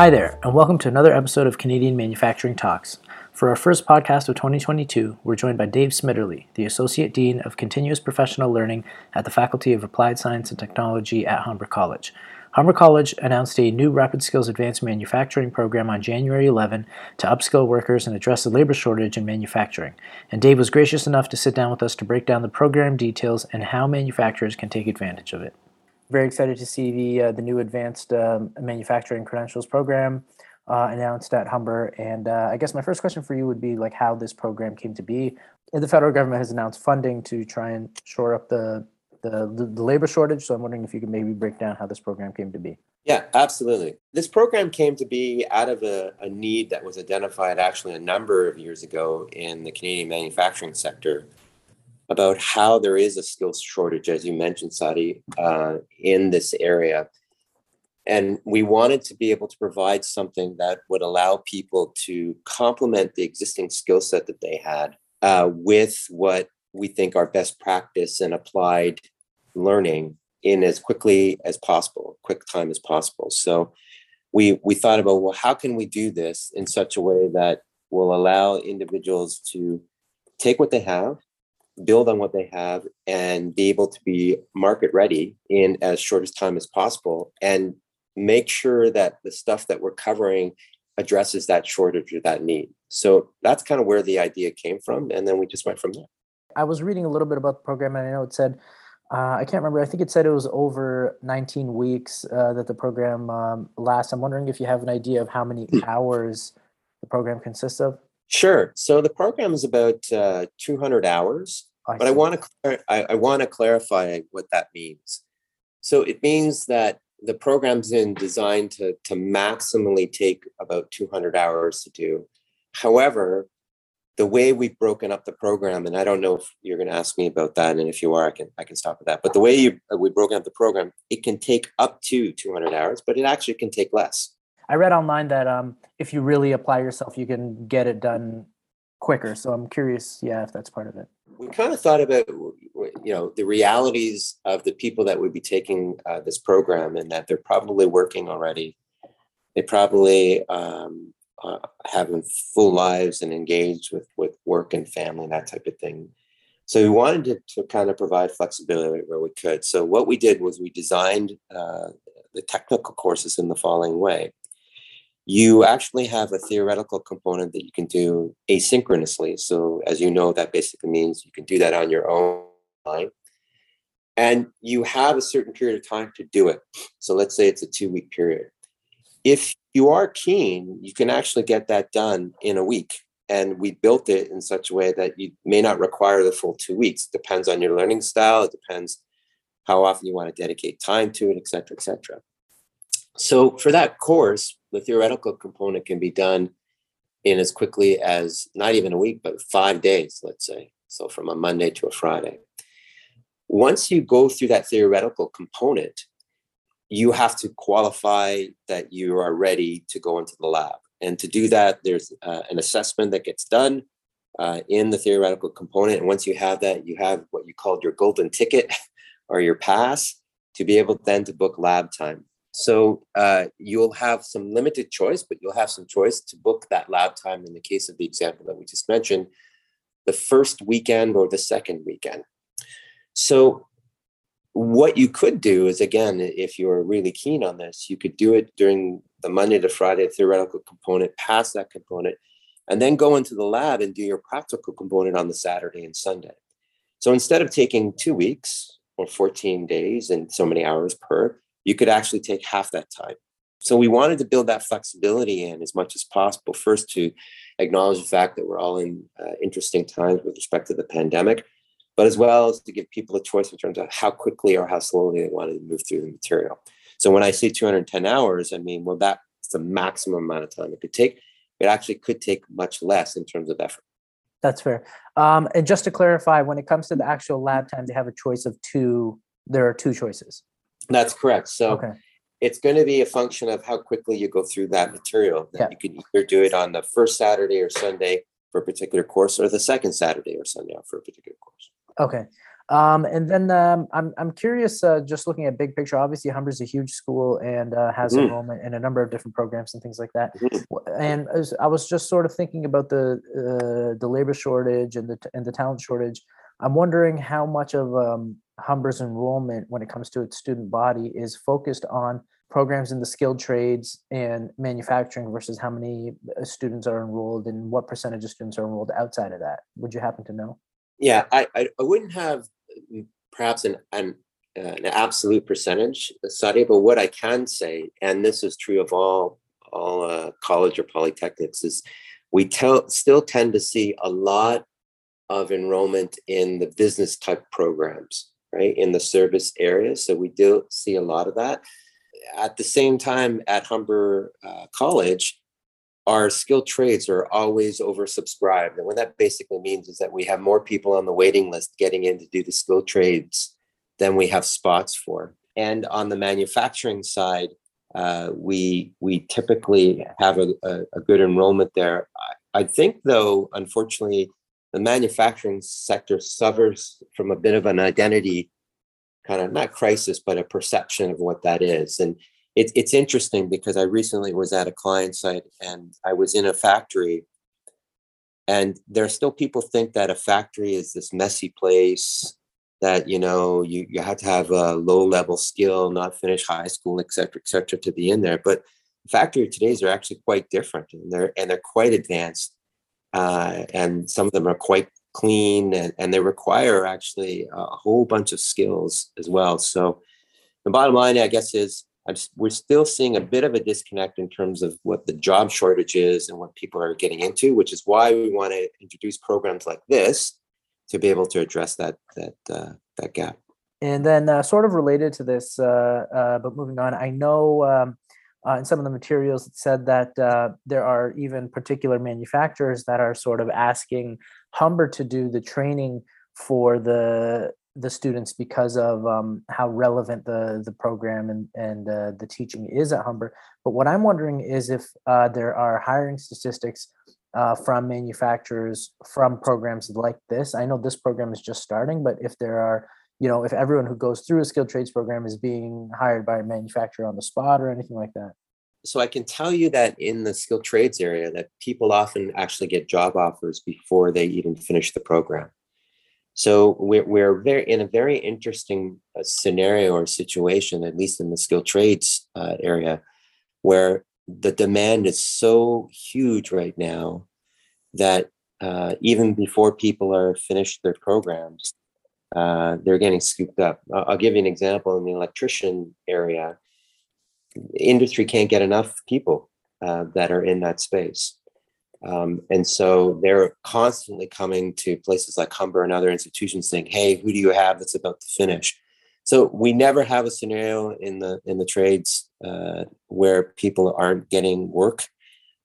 Hi there, and welcome to another episode of Canadian Manufacturing Talks. For our first podcast of 2022, we're joined by Dave Smitterly, the Associate Dean of Continuous Professional Learning at the Faculty of Applied Science and Technology at Humber College. Humber College announced a new Rapid Skills Advanced Manufacturing program on January 11 to upskill workers and address the labor shortage in manufacturing. And Dave was gracious enough to sit down with us to break down the program details and how manufacturers can take advantage of it very excited to see the uh, the new advanced um, manufacturing credentials program uh, announced at Humber. And uh, I guess my first question for you would be like how this program came to be. The federal government has announced funding to try and shore up the the, the labor shortage. So I'm wondering if you could maybe break down how this program came to be. Yeah, absolutely. This program came to be out of a, a need that was identified actually a number of years ago in the Canadian manufacturing sector about how there is a skills shortage, as you mentioned, Sadi, uh, in this area. And we wanted to be able to provide something that would allow people to complement the existing skill set that they had uh, with what we think are best practice and applied learning in as quickly as possible, quick time as possible. So we we thought about well, how can we do this in such a way that will allow individuals to take what they have build on what they have and be able to be market ready in as short as time as possible and make sure that the stuff that we're covering addresses that shortage or that need. So that's kind of where the idea came from and then we just went from there. I was reading a little bit about the program and i know it said uh, i can't remember i think it said it was over 19 weeks uh, that the program um, lasts. I'm wondering if you have an idea of how many hmm. hours the program consists of Sure. So the program is about uh, 200 hours, I but I want to I, I want to clarify what that means. So it means that the program's in designed to to maximally take about 200 hours to do. However, the way we've broken up the program, and I don't know if you're going to ask me about that, and if you are, I can I can stop with that. But the way you, uh, we've broken up the program, it can take up to 200 hours, but it actually can take less. I read online that um, if you really apply yourself, you can get it done quicker. So I'm curious, yeah, if that's part of it. We kind of thought about, you know, the realities of the people that would be taking uh, this program, and that they're probably working already. They probably um, uh, having full lives and engaged with with work and family and that type of thing. So we wanted to, to kind of provide flexibility where we could. So what we did was we designed uh, the technical courses in the following way you actually have a theoretical component that you can do asynchronously. So, as you know, that basically means you can do that on your own time. And you have a certain period of time to do it. So, let's say it's a two week period. If you are keen, you can actually get that done in a week. And we built it in such a way that you may not require the full two weeks. Depends on your learning style. It depends how often you want to dedicate time to it, et cetera, et cetera. So for that course, the theoretical component can be done in as quickly as not even a week, but five days, let's say. So from a Monday to a Friday. Once you go through that theoretical component, you have to qualify that you are ready to go into the lab. And to do that, there's uh, an assessment that gets done uh, in the theoretical component. And once you have that, you have what you called your golden ticket or your pass to be able then to book lab time. So uh, you'll have some limited choice, but you'll have some choice to book that lab time in the case of the example that we just mentioned, the first weekend or the second weekend. So what you could do is again, if you're really keen on this, you could do it during the Monday to Friday theoretical component, pass that component, and then go into the lab and do your practical component on the Saturday and Sunday. So instead of taking two weeks or 14 days and so many hours per, you could actually take half that time. So we wanted to build that flexibility in as much as possible. First, to acknowledge the fact that we're all in uh, interesting times with respect to the pandemic, but as well as to give people a choice in terms of how quickly or how slowly they wanted to move through the material. So when I say 210 hours, I mean, well, that's the maximum amount of time it could take. It actually could take much less in terms of effort. That's fair. Um, and just to clarify, when it comes to the actual lab time, they have a choice of two. There are two choices. That's correct. So okay. it's going to be a function of how quickly you go through that material. Yeah. You can either do it on the first Saturday or Sunday for a particular course, or the second Saturday or Sunday for a particular course. Okay. Um, and then um, I'm I'm curious, uh, just looking at big picture. Obviously, Humber's a huge school and uh, has mm-hmm. enrollment in a number of different programs and things like that. Mm-hmm. And as I was just sort of thinking about the uh, the labor shortage and the and the talent shortage. I'm wondering how much of um, Humber's enrollment, when it comes to its student body, is focused on programs in the skilled trades and manufacturing versus how many uh, students are enrolled and what percentage of students are enrolled outside of that. Would you happen to know? Yeah, I, I, wouldn't have mm, perhaps an, an, uh, an absolute percentage study, but what I can say, and this is true of all all uh, college or polytechnics, is we tell, still tend to see a lot of enrollment in the business type programs, right, in the service area So we do see a lot of that at the same time, at Humber uh, College, our skilled trades are always oversubscribed. And what that basically means is that we have more people on the waiting list getting in to do the skilled trades than we have spots for. And on the manufacturing side, uh, we we typically have a, a, a good enrollment there. I, I, think, though, unfortunately, the manufacturing sector suffers from a bit of an identity kind of not crisis, but a perception of what that is. And it, it's interesting because I recently was at a client site and I was in a factory. And there are still people think that a factory is this messy place that you know you, you have to have a low level skill, not finish high school, et cetera, et cetera, to be in there. But factory today's are actually quite different and they're and they're quite advanced. Uh, and some of them are quite clean and, and they require actually a whole bunch of skills as well. So the bottom line, I guess, is just, we're still seeing a bit of a disconnect in terms of what the job shortage is and what people are getting into, which is why we want to introduce programs like this to be able to address that that uh, that gap. And then, uh, sort of related to this, uh, uh but moving on, I know um, uh, in some of the materials it said that uh, there are even particular manufacturers that are sort of asking Humber to do the training for the the students because of um, how relevant the the program and and uh, the teaching is at Humber. But what I'm wondering is if uh, there are hiring statistics uh, from manufacturers from programs like this. I know this program is just starting, but if there are you know if everyone who goes through a skilled trades program is being hired by a manufacturer on the spot or anything like that? So i can tell you that in the skilled trades area that people often actually get job offers before they even finish the program. So we're, we're very in a very interesting uh, scenario or situation at least in the skilled trades uh, area where the demand is so huge right now that uh, even before people are finished their programs uh, they're getting scooped up. I'll, give you an example in the electrician area. Industry can't get enough people uh, that are in that space. Um, and so they're constantly coming to places like Humber and other institutions saying, "Hey, who do you have that's about to finish?" So we never have a scenario in the in the trades uh, where people aren't getting work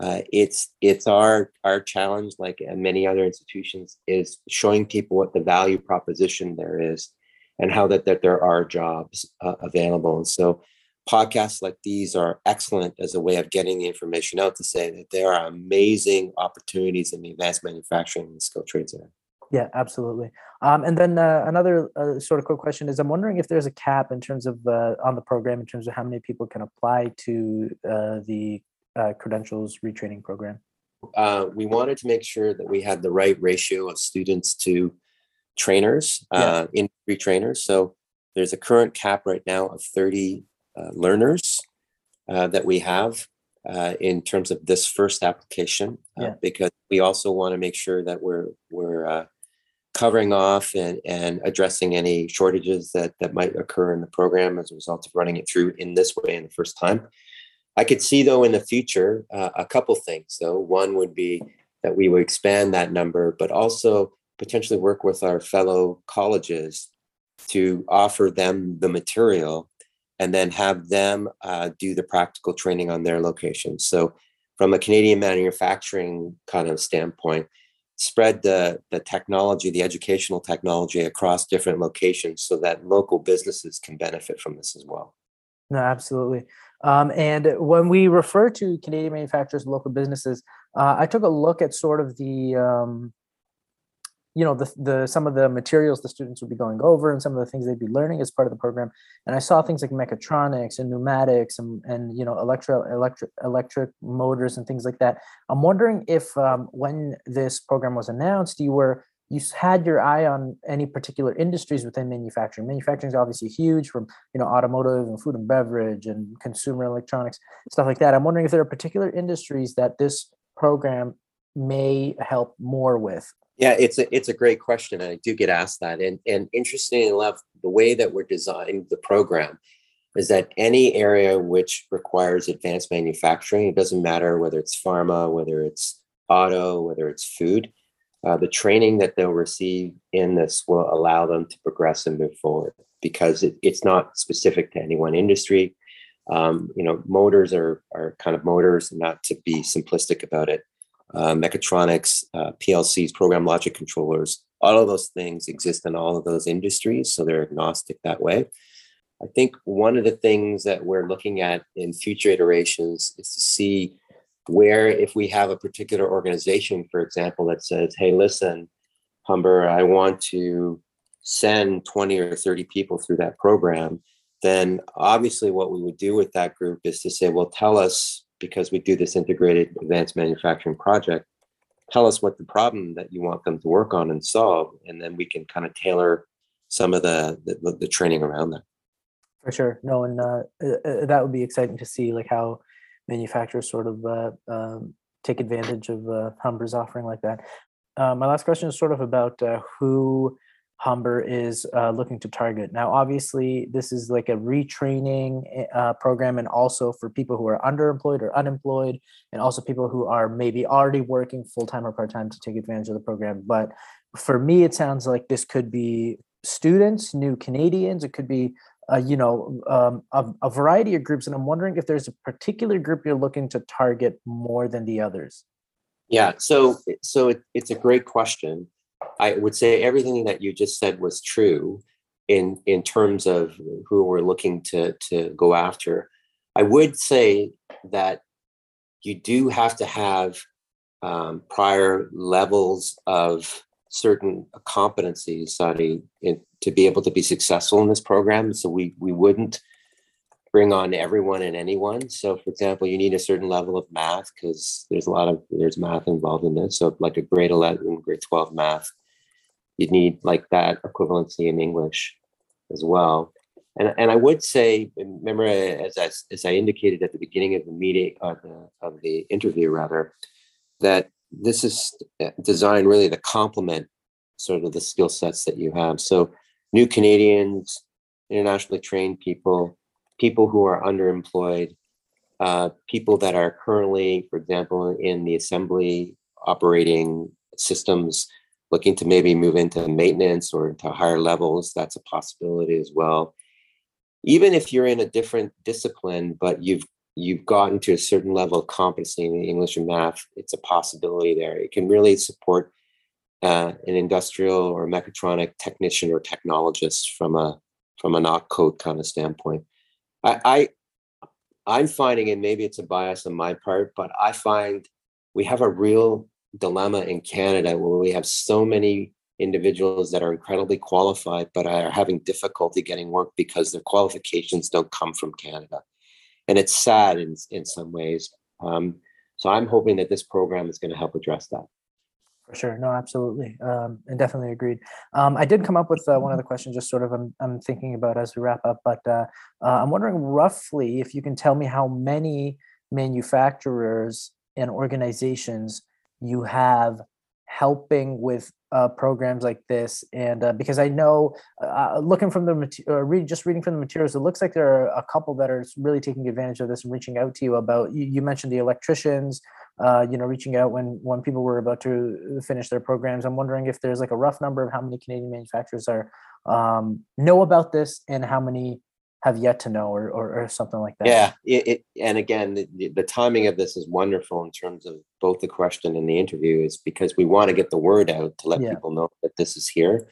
uh, it's it's our our challenge like many other institutions is showing people what the value proposition there is and how that, that there are jobs uh, available. And so podcasts like these are excellent as a way of getting the information out to say that there are amazing opportunities in the advanced manufacturing and skilled trades area. Yeah absolutely. Um, and then uh, another uh, sort of quick question is i'm wondering if there's a cap in terms of uh, on the program in terms of how many people can apply to uh, the uh, credentials retraining program? Uh, we wanted to make sure that we had the right ratio of students to trainers, uh, in retrainers. So there's a current cap right now of 30 uh, learners uh, that we have uh, in terms of this first application, uh, yeah. because we also want to make sure that we're we're uh, covering off and, and addressing any shortages that, that might occur in the program as a result of running it through in this way in the first time. I could see though in the future uh, a couple things. Though one would be that we would expand that number, but also potentially work with our fellow colleges to offer them the material and then have them uh, do the practical training on their locations. So, from a Canadian manufacturing kind of standpoint, spread the, the technology, the educational technology across different locations so that local businesses can benefit from this as well. No, absolutely. Um, and when we refer to Canadian manufacturers and local businesses, uh, I took a look at sort of the, um, you know the the some of the materials the students would be going over and some of the things they'd be learning as part of the program. And i saw things like mechatronics and pneumatics and and you know electro electric electric motors and things like that. I'm wondering if um, when this program was announced you were you had your eye on any particular industries within manufacturing manufacturing is obviously huge from you know automotive and food and beverage and consumer electronics stuff like that i'm wondering if there are particular industries that this program may help more with yeah, it's a it's a great question. and I do get asked that, and and interestingly enough, the way that we're designing the program is that any area which requires advanced manufacturing, it doesn't matter whether it's pharma, whether it's auto, whether it's food, uh, the training that they'll receive in this will allow them to progress and move forward because it, it's not specific to any one industry. Um, you know, motors are are kind of motors, not to be simplistic about it uh, mechatronics, uh, PLCs, program logic controllers, all of those things exist in all of those industries. So they're agnostic that way. I think one of the things that we're looking at in future iterations is to see where, if we have a particular organization, for example, that says, hey, listen, Humber, I want to send 20 or 30 people through that program, then obviously what we would do with that group is to say, well, tell us because we do this integrated advanced manufacturing project, tell us what the problem that you want them to work on and solve, and then we can kind of tailor some of the the, the training around that. For sure, no, and uh, uh, that would be exciting to see, like how manufacturers sort of uh, um, take advantage of uh, Humber's offering like that. Uh, my last question is sort of about who Humber is uh, looking to target. Now, obviously, this is like a retraining uh, program, and also for people who are underemployed or unemployed, and also people who are maybe already working full time or part time to take advantage of the program. But for me, it sounds like this could be students, new Canadians. It could be, uh, you know, um, a, a variety of groups. And I'm wondering if there's a particular group you're looking to target more than the others. Yeah. So, so it, it's a great question I would say everything that you just said was true in in terms of who we're looking to to go after. I would say that you do have to have um, prior levels of certain competencies, Sadi, in, to be able to be successful in this program. So we we wouldn't bring on everyone and anyone. So, for example, you need a certain level of math because there's a lot of there's math involved in this. So, like a grade eleven, grade twelve math, you'd need like that equivalency in English as well. And and I would say, remember as I, as I indicated at the beginning of the meeting of the of the interview, rather, that this is designed really to complement sort of the skill sets that you have. So, new Canadians, internationally trained people, people who are underemployed, uh, people that are currently, for example, in the assembly operating systems, looking to maybe move into maintenance or into higher levels, that's a possibility as well. Even if you're in a different discipline, but you've you've gotten to a certain level of competency in English and math, it's a possibility there. It can really support uh, an industrial or mechatronic technician or technologist from a from a NOC code kind of standpoint. I, I I'm finding, and maybe it's a bias on my part, but I find we have a real dilemma in Canada where we have so many individuals that are incredibly qualified but are having difficulty getting work because their qualifications don't come from Canada. And it's sad in, in some ways. Um, so I'm hoping that this program is going to help address that. For sure. No, absolutely. Um, and definitely agreed. Um, I did come up with uh, one of the questions just sort of I'm, I'm thinking about as we wrap up, but uh, uh, I'm wondering roughly if you can tell me how many manufacturers and organizations you have helping with uh, programs like this and uh, because i know uh, uh looking from the uh, read, just reading from the materials it looks like there are a couple that are really taking advantage of this and reaching out to you about you, you mentioned the electricians uh, you know reaching out when when people were about to finish their programs. I'm wondering if there's like a rough number of how many canadian manufacturers are um, know about this and how many have yet to know or, or, or something like that. Yeah it, it, and again the, the, timing of this is wonderful in terms of both the question and the interview is because we want to get the word out to let yeah. people know that this is here.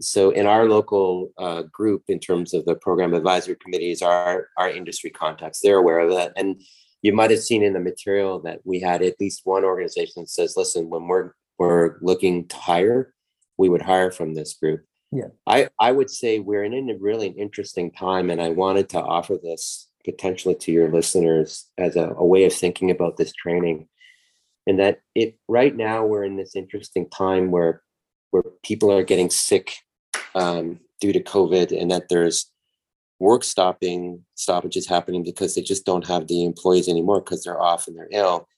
So in our local uh, group in terms of the program advisory committees our our industry contacts they're aware of that. And you might have seen in the material that we had at least one organization that says listen when we're we're looking to hire we would hire from this group. Yeah. I, I would say we're in a really interesting time, and I wanted to offer this potentially to your listeners as a, a way of thinking about this training. And that it right now we're in this interesting time where where people are getting sick um, due to COVID, and that there's work stopping stoppages happening because they just don't have the employees anymore because they're off and they're ill.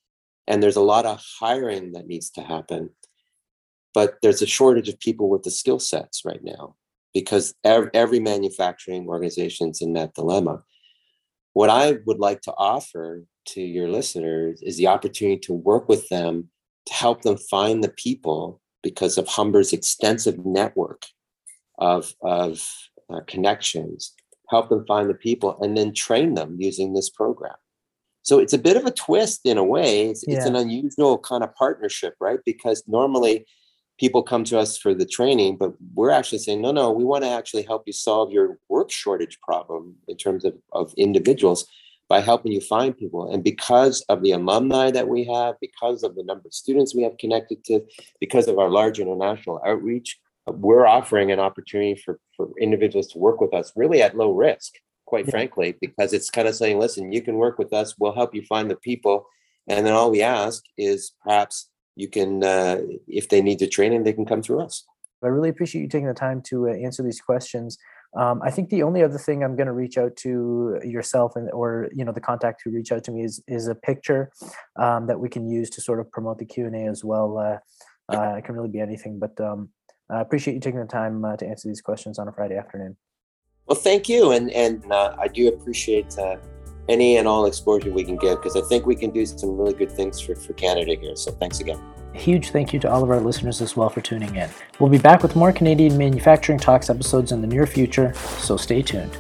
And there's a lot of hiring that needs to happen. But there's a shortage of people with the skill sets right now because every, manufacturing organization is in that dilemma. What I would like to offer to your listeners is the opportunity to work with them to help them find the people because of Humber's extensive network of, of uh, connections, help them find the people, and then train them using this program. So it's a bit of a twist in a way. It's, yeah. it's an unusual kind of partnership, right? Because normally people come to us for the training, but we're actually saying, no, no, we want to actually help you solve your work shortage problem in terms of, of individuals by helping you find people. And because of the alumni that we have, because of the number of students we have connected to, because of our large international outreach, we're offering an opportunity for, for individuals to work with us really at low risk, quite yeah. frankly, because it's kind of saying, listen, you can work with us, we'll help you find the people. And then all we ask is perhaps you can, uh, if they need the training, they can come through us. I really appreciate you taking the time to uh, answer these questions. Um, I think the only other thing I'm going to reach out to yourself and or you know the contact who reach out to me is is a picture um, that we can use to sort of promote the Q and A as well. Uh, uh, it can really be anything, but um, I appreciate you taking the time uh, to answer these questions on a Friday afternoon. Well, thank you, and and uh, I do appreciate uh, any and all exposure we can give because I think we can do some really good things for, for Canada here. So thanks again. A huge thank you to all of our listeners as well for tuning in. We'll be back with more Canadian Manufacturing Talks episodes in the near future, so stay tuned.